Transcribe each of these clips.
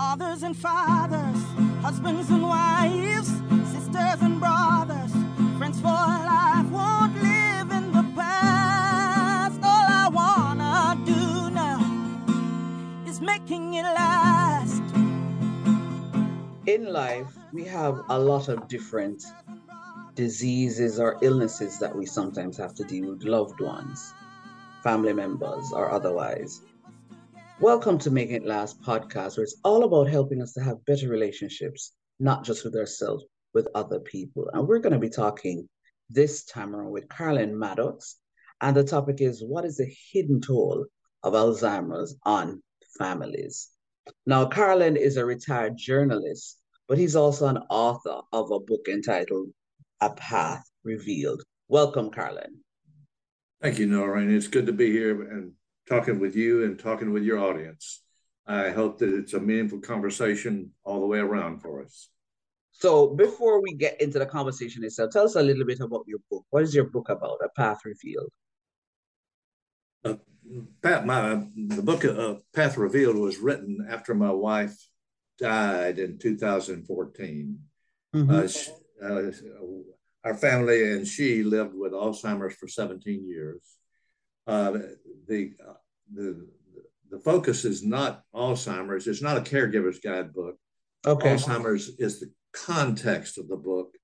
mothers and fathers, husbands and wives, sisters and brothers, friends for life won't live in the past. All I wanna do now is making it last. In life, we have a lot of different diseases or illnesses that we sometimes have to deal with loved ones, family members, or otherwise. Welcome to Making It Last podcast, where it's all about helping us to have better relationships, not just with ourselves, with other people. And we're going to be talking this time around with Carlen Maddux. And the topic is what is the hidden toll of Alzheimer's on families? Now, Carlen is a retired journalist, but he's also an author of a book entitled A Path Revealed. Welcome, Carlen. Thank you, Noreen. It's good to be here and talking with you and talking with your audience. I hope that it's a meaningful conversation all the way around for us. So, before we get into the conversation itself, tell us a little bit about your book. What is your book about? A Path Revealed. Uh, Pat, my the book uh, Path Revealed was written after my wife died in 2014. Mm-hmm. Uh, she, uh, our family and she lived with Alzheimer's for 17 years. Uh, the, the the focus is not Alzheimer's. It's not a caregiver's guidebook. Okay. Alzheimer's is the context of the book.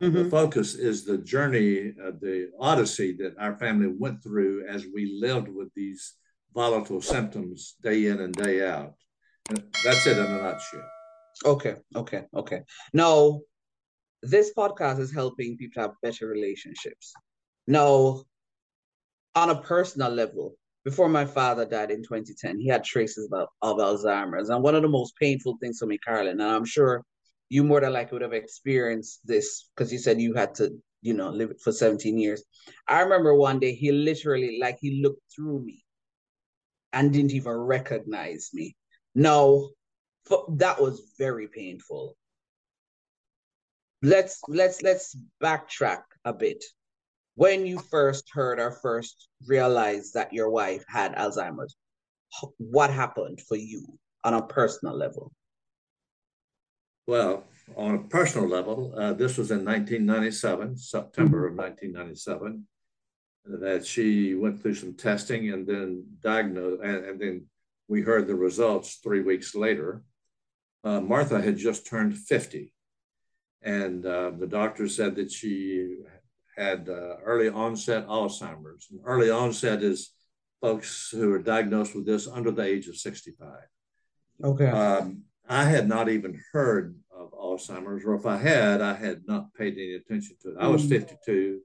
Mm-hmm. The focus is the journey, uh, the odyssey that our family went through as we lived with these volatile symptoms day in and day out. And that's it in a nutshell. Okay, okay, okay. Now, this podcast is helping people have better relationships. Now, on a personal level, before my father died in 2010, he had traces of, of Alzheimer's. And one of the most painful things for me, Carlen, and I'm sure you more than likely would have experienced this because you said you had to, you know, live it for 17 years. I remember one day he literally, like, he looked through me and didn't even recognize me. No, that was very painful. Let's let's let's backtrack a bit when you first heard or first realized that your wife had Alzheimer's, what happened for you on a personal level? Well, on a personal level, uh, this was in 1997, September of 1997, that she went through some testing and then diagnosed, and, and then we heard the results three weeks later. Uh, Martha had just turned 50, and uh, the doctor said that she had uh, early onset Alzheimer's. And early onset is folks who are diagnosed with this under the age of 65. Okay. Um, I had not even heard of Alzheimer's, or if I had, I had not paid any attention to it. I was mm. 52.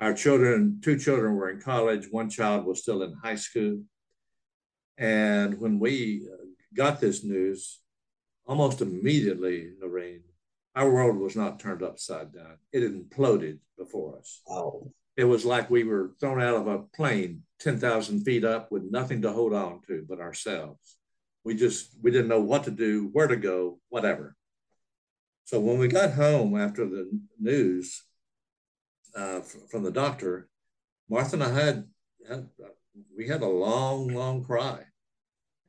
Our children, two children were in college, one child was still in high school. And when we uh, got this news, almost immediately, Noreen, our world was not turned upside down. It imploded before us. Oh. It was like we were thrown out of a plane 10,000 feet up with nothing to hold on to but ourselves. We just, we didn't know what to do, where to go, whatever. So when we got home after the news uh, from the doctor, Martha and I had, had, we had a long, long cry.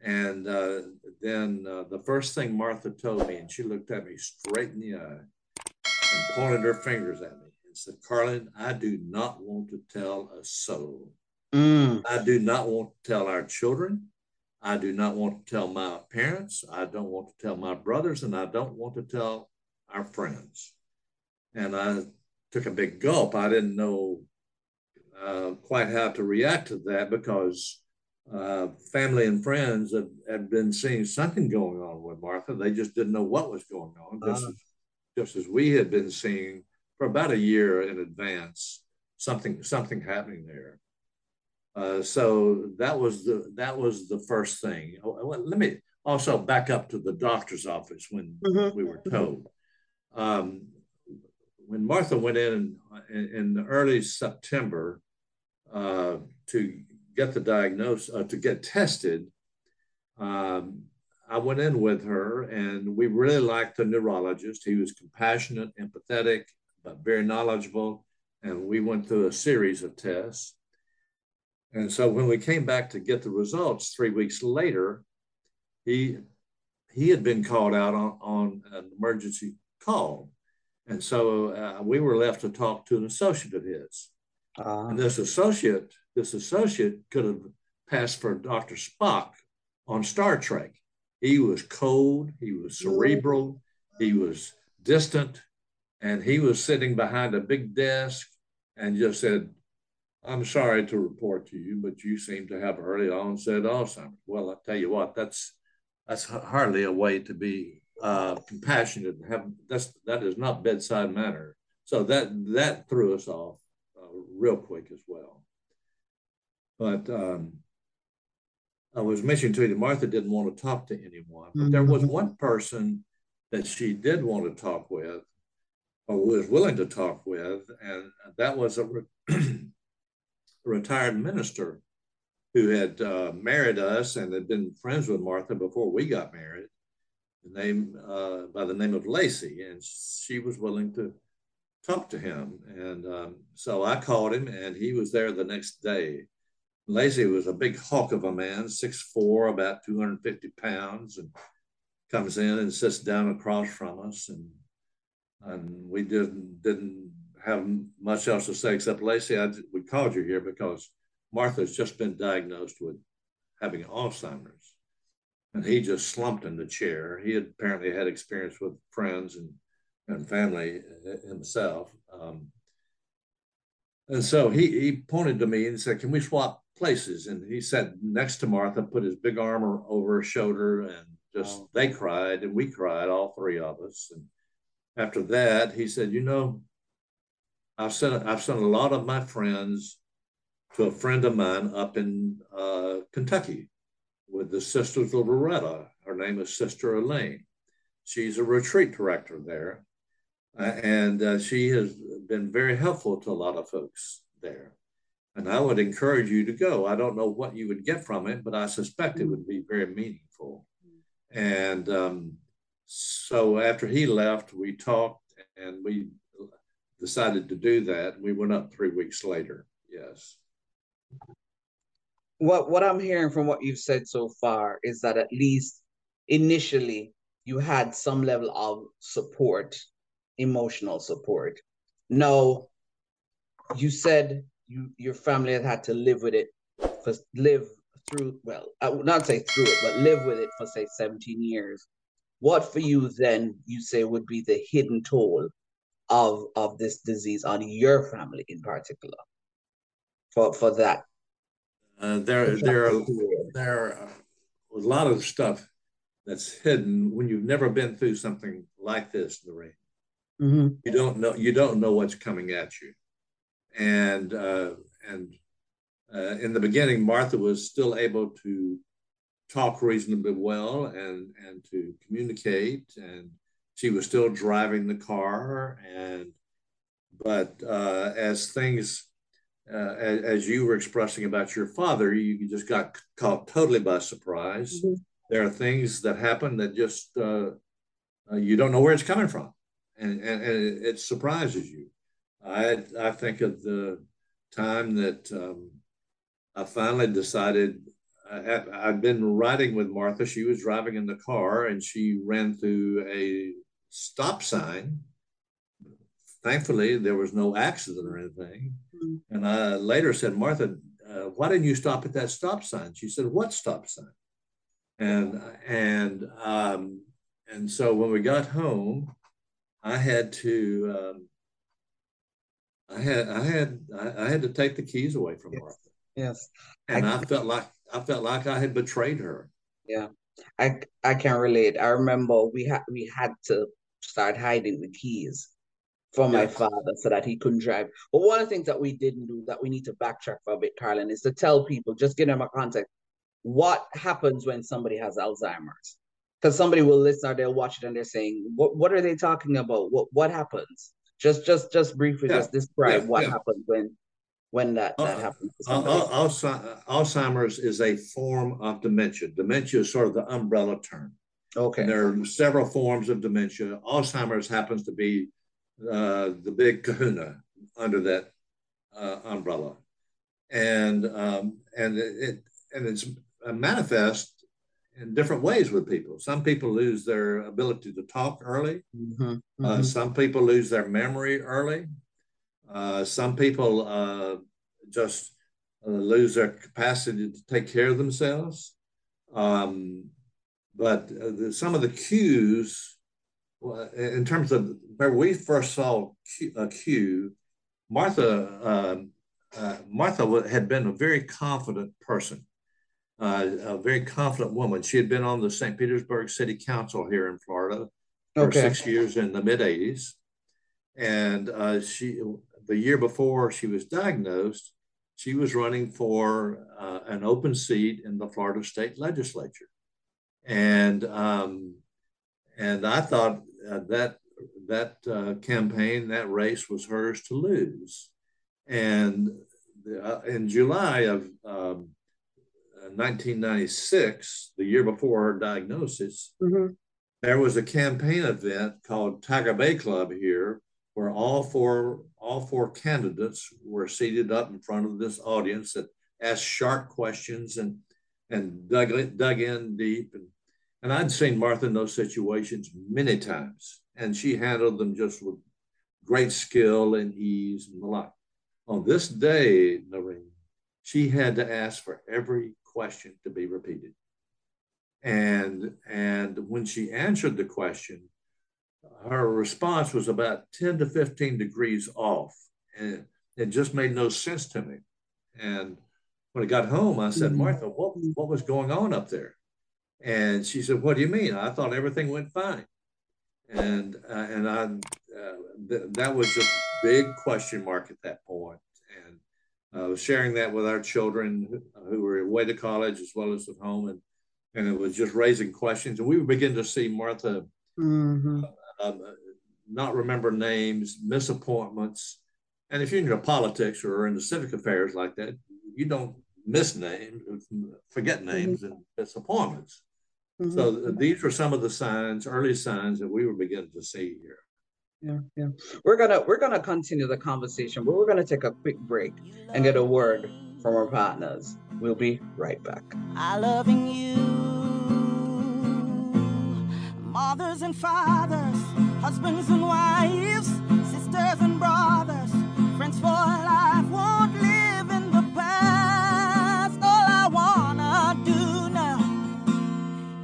And uh, then uh, the first thing Martha told me, and she looked at me straight in the eye and pointed her fingers at me and said, Carlen, I do not want to tell a soul. Mm. I do not want to tell our children. I do not want to tell my parents. I don't want to tell my brothers, and I don't want to tell our friends. And I took a big gulp. I didn't know uh, quite how to react to that because uh, family and friends had, had been seeing something going on with Martha. They just didn't know what was going on, just, uh as, just as we had been seeing for about a year in advance something something happening there. Uh, so that was the that was the first thing. Oh, let me also back up to the doctor's office when mm-hmm. we were told. Um, when Martha went in in, in early September uh, to get the diagnosis, uh, to get tested, um, I went in with her and we really liked the neurologist. He was compassionate, empathetic, but very knowledgeable. And we went through a series of tests. And so when we came back to get the results three weeks later, he he had been called out on, on an emergency call. And so uh, we were left to talk to an associate of his. Uh, and this associate, this associate could have passed for Dr. Spock on Star Trek. He was cold, he was cerebral, he was distant, and he was sitting behind a big desk and just said, I'm sorry to report to you, but you seem to have early onset Alzheimer's. Well, I tell you what, that's that's hardly a way to be uh, compassionate. Have that's that is not bedside manner. So that that threw us off uh, real quick as well. But um, I was mentioning to you that Martha didn't want to talk to anyone, but mm-hmm. there was mm-hmm. one person that she did want to talk with, or was willing to talk with, and that was a, re- retired minister who had uh, married us and had been friends with Martha before we got married, the name uh, by the name of Lacey, and she was willing to talk to him. And um, so I called him, and he was there the next day. Lacey was a big hawk of a man, 6'4", about 250 pounds, and comes in and sits down across from us. And, and we didn't, didn't have much else to say except, Lacey, I, we called you here because Martha's just been diagnosed with having Alzheimer's. And he just slumped in the chair. He had apparently had experience with friends and, and family himself. Um, and so he, he pointed to me and said, Can we swap places. And he sat next to Martha, put his big arm over her shoulder, and just they cried and we cried, all three of us. And after that, he said, You know, I've sent, I've sent a lot of my friends to a friend of mine up in uh, Kentucky with the Sisters of Loretto. Her name is Sister Elaine. She's a retreat director there. Uh, and uh, she has been very helpful to a lot of folks there. And I would encourage you to go. I don't know what you would get from it, but I suspect it would be very meaningful. And um, so after he left, we talked and we decided to do that. We went up three weeks later. Yes. What what I'm hearing from what you've said so far is that at least initially you had some level of support, emotional support. No, you said you your family had had to live with it for live through well i would not say through it but live with it for say 17 years. What for you then you say would be the hidden toll of of this disease on your family in particular? For for that. Uh, there there are there are a lot of stuff that's hidden when you've never been through something like this Lorraine. Mm-hmm. you don't know you don't know what's coming at you and uh, and uh, in the beginning, Martha was still able to talk reasonably well and and to communicate, and she was still driving the car. And but uh, as things uh, as, as, you were expressing about your father, you just got caught totally by surprise. Mm-hmm. There are things that happen that just uh, uh, you don't know where it's coming from, and, and, and it surprises you. I I think of the time that um, I finally decided I, I'd been riding with Martha. She was driving in the car, and she ran through a stop sign. Thankfully, there was no accident or anything. Mm-hmm. And I later said, Martha, uh, why didn't you stop at that stop sign? She said, What stop sign? And and um, and so when we got home, I had to um, I had I had I, had to take the keys away from yes. Martha. Yes. And I, I, felt like I felt like I had betrayed her. Yeah. I I can relate. I remember we had we had to start hiding the keys from my father so that he couldn't drive. But one of the things that we didn't do that we need to backtrack for a bit, Carlen, is to tell people, just give them a context, what happens when somebody has Alzheimer's. Because somebody will listen or they'll watch it and they're saying, What what are they talking about? What what happens? Just just just briefly yeah. just describe yeah. what yeah. happened when when that that uh, happens. Alzheimer's is a form of dementia. Dementia is sort of the umbrella term. Okay. And there are several forms of dementia. Alzheimer's happens to be uh, the big kahuna under that uh, umbrella, and um, and it and it's manifest in different ways with people. Some people lose their ability to talk early. Mm-hmm. Uh, mm-hmm. Uh, some people lose their memory early. Uh, some people uh, just uh, lose their capacity to take care of themselves. Um, but uh, the, some of the cues, in terms of where we first saw a cue, Martha um, Martha had been a very confident person uh, a very confident woman. She had been on the St. Petersburg City Council here in Florida for okay. six years in the mid 80s. And uh, she, the year before she was diagnosed, she was running for uh, an open seat in the Florida state legislature. And, um, and I thought uh, that, that uh, campaign, that race was hers to lose. And uh, in July of um, 1996, the year before her diagnosis, mm-hmm. there was a campaign event called Tiger Bay Club here, where all four all four candidates were seated up in front of this audience that asked sharp questions and and dug dug in deep and and I'd seen Martha in those situations many times, and she handled them just with great skill and ease and the like. On this day, Noreen, she had to ask for every question to be repeated. And, and when she answered the question, her response was about 10 to 15 degrees off. And it just made no sense to me. And when I got home, I said, mm-hmm. Martha, what, what was going on up there? And she said, What do you mean? I thought everything went fine. And, uh, and I, uh, th- that was a big question mark at that point uh, sharing that with our children who were away to college as well as at home, and and it was just raising questions. And we would begin to see Martha mm-hmm. uh, um, not remember names, miss appointments, and if you're into politics or into civic affairs like that, you don't miss names, forget names, mm-hmm. and miss appointments. Mm-hmm. So these were some of the signs, early signs that we were beginning to see here yeah yeah. We're gonna we're gonna continue the conversation but we're gonna take a quick break and get a word from our partners. We'll be right back. I loving you. Mothers and fathers husbands and wives sisters and brothers friends for life won't live in the past. All i wanna do now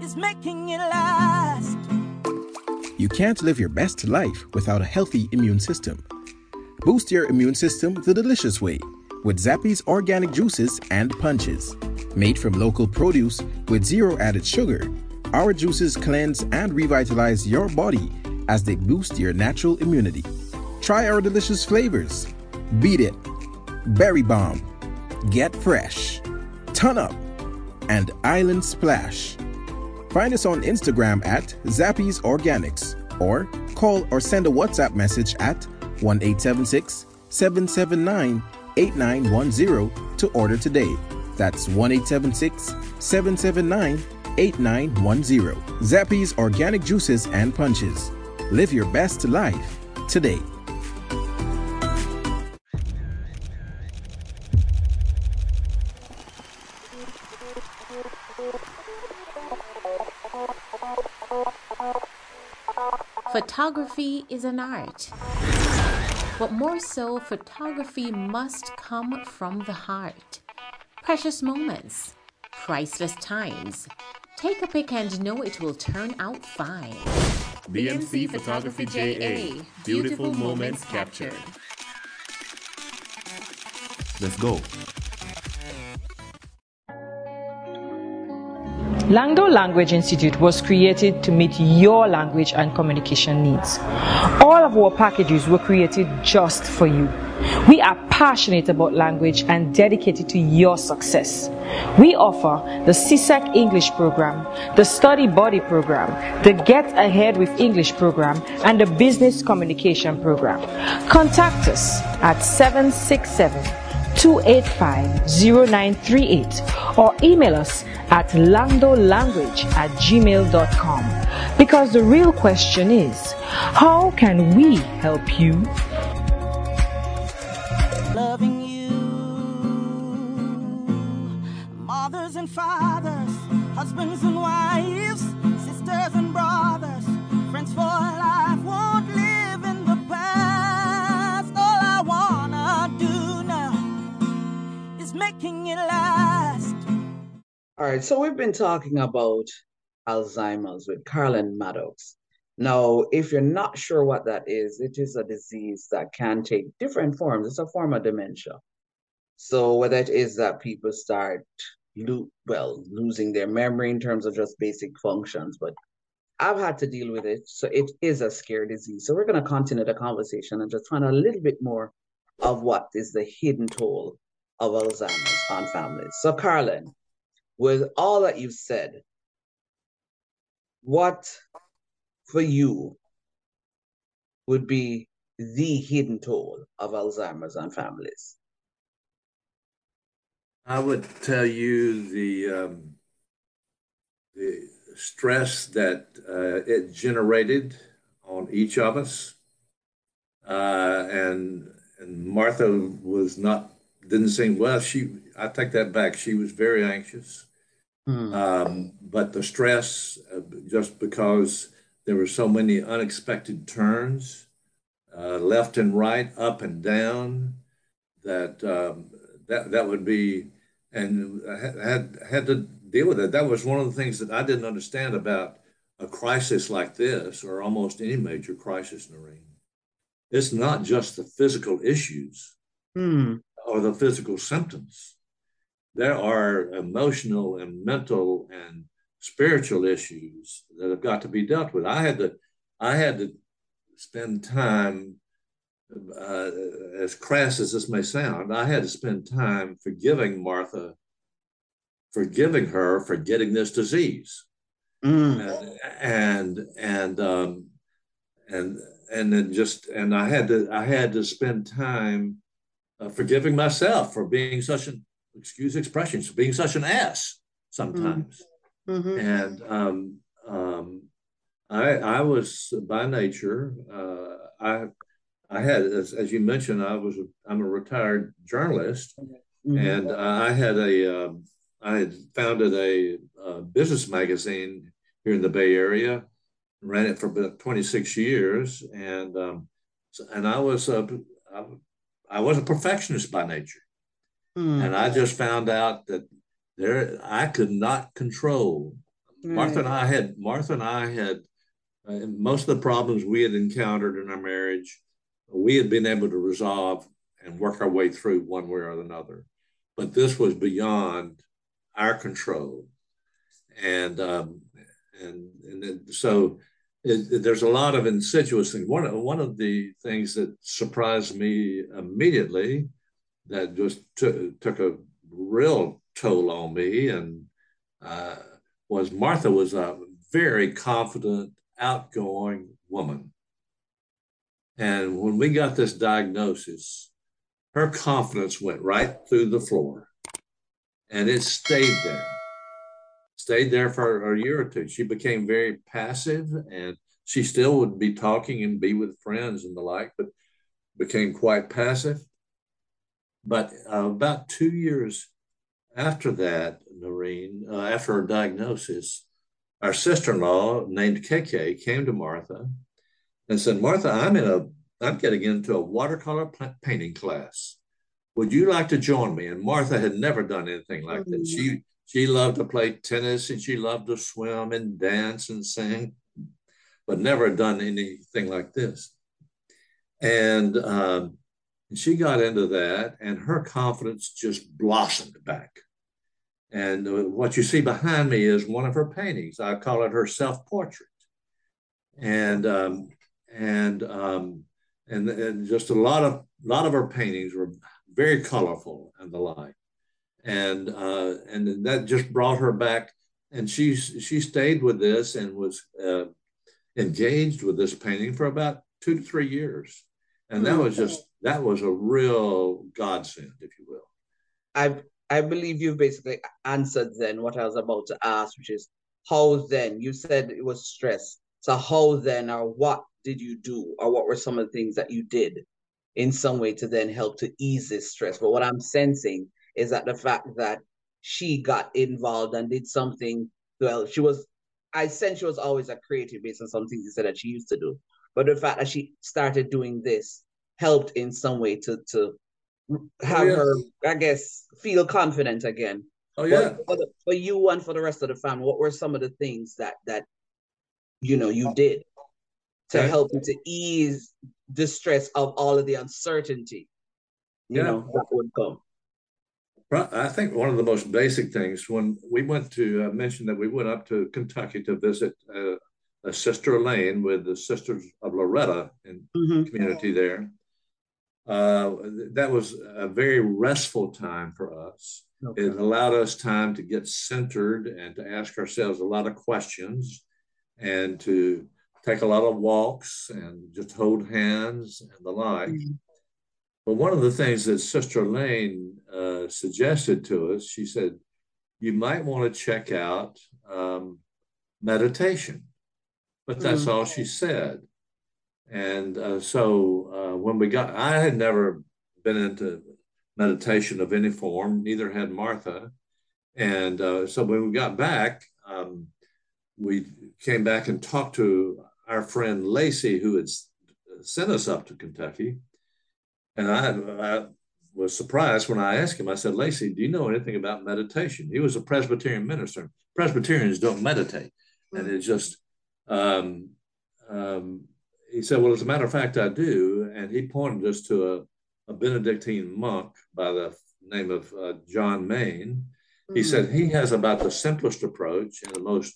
is making it last you can't live your best life without a healthy immune system. Boost your immune system the delicious way with Zappy's organic juices and punches. Made from local produce with zero added sugar, our juices cleanse and revitalize your body as they boost your natural immunity. Try our delicious flavors Beat It, Berry Bomb, Get Fresh, Ton Up, and Island Splash. Find us on Instagram at Zappy's Organics or call or send a WhatsApp message at 1 779 8910 to order today. That's 1 779 8910. Zappy's Organic Juices and Punches. Live your best life today. Photography is an art. But more so, photography must come from the heart. Precious moments, priceless times. Take a pic and know it will turn out fine. BMC Photography JA. Beautiful moments captured. Let's go. Langdo Language Institute was created to meet your language and communication needs. All of our packages were created just for you. We are passionate about language and dedicated to your success. We offer the CSEC English program, the Study Body program, the Get Ahead with English program, and the Business Communication program. Contact us at 767 285 0938 or email us at landolanguage at gmail.com. Because the real question is, how can we help you? Loving you, mothers and fathers husbands and wives, making it last. All right, so we've been talking about Alzheimer's with Carlen Maddux. Now, if you're not sure what that is, it is a disease that can take different forms. It's a form of dementia. So whether it is that people start lo- well losing their memory in terms of just basic functions, but I've had to deal with it, so it is a scary disease. So we're going to continue the conversation and just find out a little bit more of what is the hidden toll of Alzheimer's on families. So, Carlen, with all that you've said, what for you would be the hidden toll of Alzheimer's on families? I would tell you the um, the stress that uh, it generated on each of us, uh, and and Martha was not didn't seem well. She I take that back. She was very anxious, Hmm. um, but the stress uh, just because there were so many unexpected turns, uh, left and right, up and down, that um, that that would be and I had, had had to deal with it. That was one of the things that I didn't understand about a crisis like this, or almost any major crisis, Noreen. It's not just the physical issues Hmm. Or the physical symptoms. There are emotional and mental and spiritual issues that have got to be dealt with. I had to, I had to spend time, uh, as crass as this may sound, I had to spend time forgiving Martha, forgiving her for getting this disease, Hmm. and and and um, and and then just and I had to I had to spend time uh, forgiving myself for being such an excuse expressions being such an ass sometimes Mhm. and um, um, I, I was by nature, uh, I, I had, as, as you mentioned, I was, a, I'm a retired journalist, Mhm. and I had a, um, I had founded a, uh business magazine here in the Bay Area, ran it for about 26 years, and um, and I was a, I, I was a perfectionist by nature. Hmm. And I just found out that there I could not control. Martha and I had Martha and I had uh, most of the problems we had encountered in our marriage, we had been able to resolve and work our way through one way or another. But this was beyond our control, and um, and and so it, there's a lot of insidious things. One one of the things that surprised me immediately that just took took a real toll on me and uh, was Martha was a very confident, outgoing woman. And when we got this diagnosis, her confidence went right through the floor and it stayed there. Stayed there for a year or two. She became very passive and she still would be talking and be with friends and the like, but became quite passive. But uh, about two years after that, Noreen, uh, after her diagnosis, our sister-in-law named KK came to Martha and said, "Martha, I'm in a, I'm getting into a watercolor painting class. Would you like to join me?" And Martha had never done anything like that. She she loved to play tennis and she loved to swim and dance and sing, but never done anything like this. And um, she got into that, and her confidence just blossomed back. And uh, what you see behind me is one of her paintings. I call it her self-portrait, and um, and um, and and just a lot of lot of her paintings were very colorful and the like, and uh, and that just brought her back. And she she stayed with this and was uh, engaged with this painting for about two to three years, and that was just that was a real godsend, if you will. I I believe you've basically answered then what I was about to ask, which is how then you said it was stress. So how then or what did you do or what were some of the things that you did in some way to then help to ease this stress? But what I'm sensing is that the fact that she got involved and did something well, she was. I sense she was always a creative based on some things you said that she used to do. But the fact that she started doing this helped in some way to to have Oh, yeah. her, I guess, feel confident again. Oh yeah. For, the, for you and for the rest of the family, what were some of the things that that you know you did to help you to ease the stress of all of the uncertainty, you Yeah. know, that would come? I think one of the most basic things when we went to uh, mention that we went up to Kentucky to visit uh, a sister Elaine with the Sisters of Loretto in Mhm. community there. Uh, that was a very restful time for us. Okay. It allowed us time to get centered and to ask ourselves a lot of questions and to take a lot of walks and just hold hands and the like. Mhm. But one of the things that Sister Elaine uh, suggested to us, she said, you might want to check out um, meditation. But that's Mhm. all she said. And uh, so uh, when we got, I had never been into meditation of any form, neither had Martha. And uh, so when we got back, um, we came back and talked to our friend Lacey, who had sent us up to Kentucky. And I, I was surprised when I asked him, I said, Lacey, do you know anything about meditation? He was a Presbyterian minister. Presbyterians don't meditate. And it just, um, um, he said, Well, as a matter of fact, I do. And he pointed us to a, a Benedictine monk by the name of uh, John Main. He said he has about the simplest approach and the most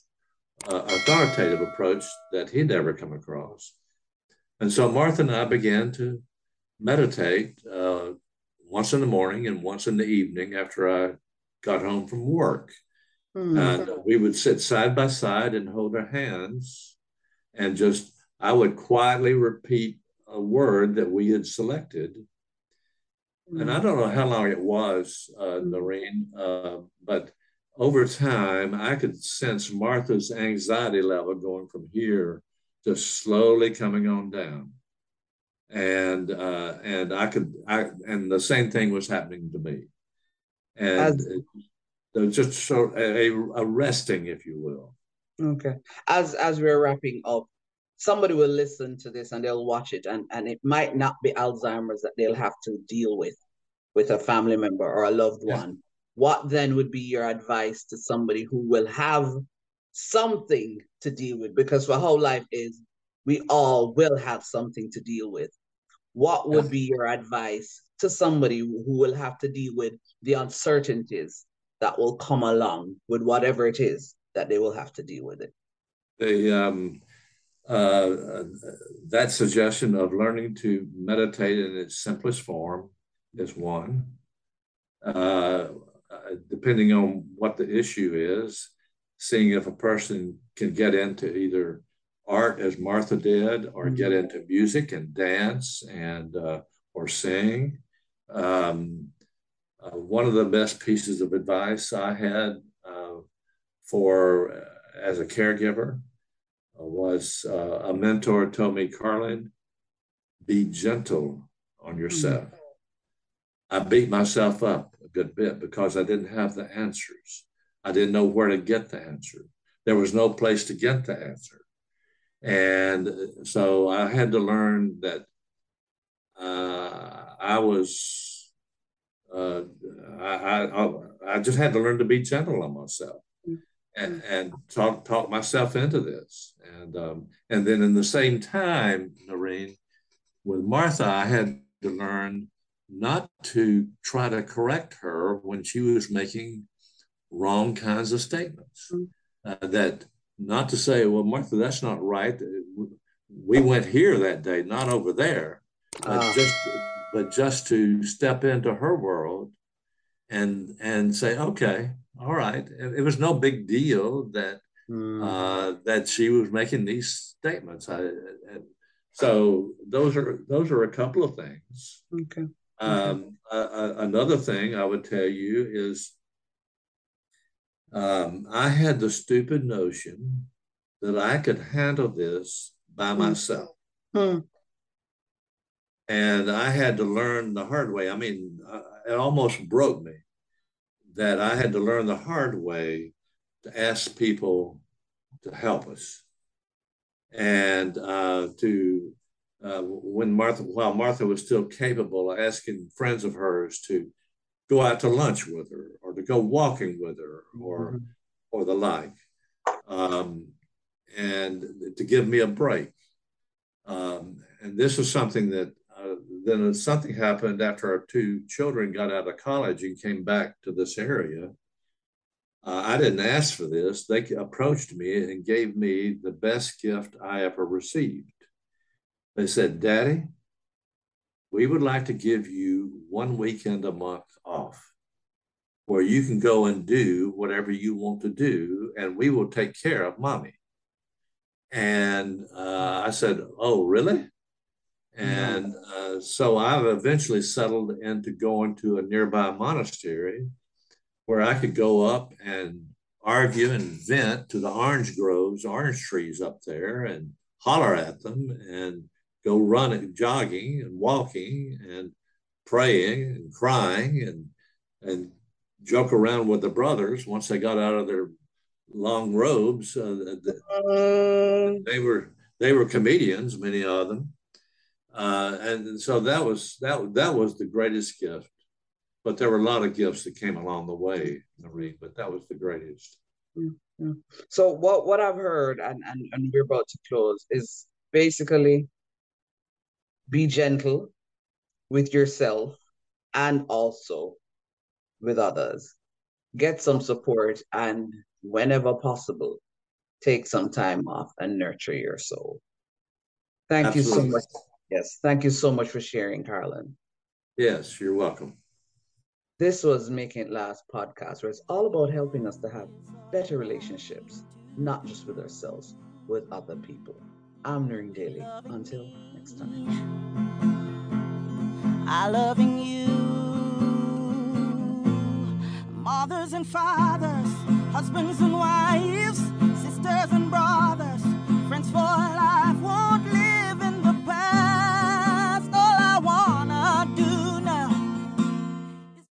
uh, authoritative approach that he'd ever come across. And so Martha and I began to meditate uh, once in the morning and once in the evening after I got home from work. Mhm. And we would sit side by side and hold our hands and just, I would quietly repeat a word that we had selected. And I don't know how long it was, uh, Noreen, uh, but over time, I could sense Martha's anxiety level going from here to slowly coming on down. And uh, and I could I and the same thing was happening to me. And As- it, just sort of a, a resting, if you will. Okay. As as we're wrapping up, somebody will listen to this and they'll watch it, and and it might not be Alzheimer's that they'll have to deal with with a family member or a loved Yeah. one. What then would be your advice to somebody who will have something to deal with? Because for whole life is we all will have something to deal with. What would be your advice to somebody who will have to deal with the uncertainties that will come along with whatever it is that they will have to deal with it? the um, uh, that suggestion of learning to meditate in its simplest form is one. Uh, uh, depending on what the issue is, seeing if a person can get into either art as Martha did, or get into music and dance and uh, or sing. Um, uh, one of the best pieces of advice I had uh, for uh, as a caregiver uh, was uh, a mentor told me, Carlen, be gentle on yourself. I beat myself up a good bit because I didn't have the answers. I didn't know where to get the answer. There was no place to get the answer. And so I had to learn that uh, I was, uh, I, I, I just had to learn to be gentle on myself and, and talk talk myself into this. And um, and then in the same time, Noreen, with Martha, I had to learn not to try to correct her when she was making wrong kinds of statements. Uh, that not to say, well, Martha, that's not right. We went here that day, not over there, but Ah. just but just to step into her world and and say, okay, all right. It, was no big deal that Mm. uh, that she was making these statements. I, so those are those are a couple of things. okay. Um, a- another thing I would tell you is um, I had the stupid notion that I could handle this by myself. Hmm. And I had to learn the hard way. I mean, uh, it almost broke me that I had to learn the hard way to ask people to help us and uh, to uh, when Martha, while Martha was still capable of asking friends of hers to go out to lunch with her or to go walking with her or mm-hmm. or the like, um, and to give me a break. Um, and this was something that uh, then something happened after our two children got out of college and came back to this area. Uh, I didn't ask for this. They approached me and gave me the best gift I ever received. They said, Daddy, we would like to give you one weekend a month off where you can go and do whatever you want to do, and we will take care of mommy. And uh, I said, Oh, really? And uh, so I've eventually settled into going to a nearby monastery where I could go up and argue and vent to the orange groves, orange trees up there, and holler at them and go running, jogging and walking and praying and crying and and joke around with the brothers once they got out of their long robes. Uh, they were they were comedians, many of them, uh, and so that was that that was the greatest gift. But there were a lot of gifts that came along the way, Marie. But that was the greatest. Mm-hmm. So what what I've heard, and, and and we're about to close, is basically be gentle with yourself and also with others. Get some support and whenever possible, take some time off and nurture your soul. Thank Absolutely. you so much. Yes, thank you so much for sharing, Carlen. Yes, you're welcome. This was Making It Last podcast, where it's all about helping us to have better relationships, not just with ourselves, with other people. I'm Noreen Daly. Until next time. I loving you, mothers and fathers, husbands and wives, sisters and brothers, friends for life. Won't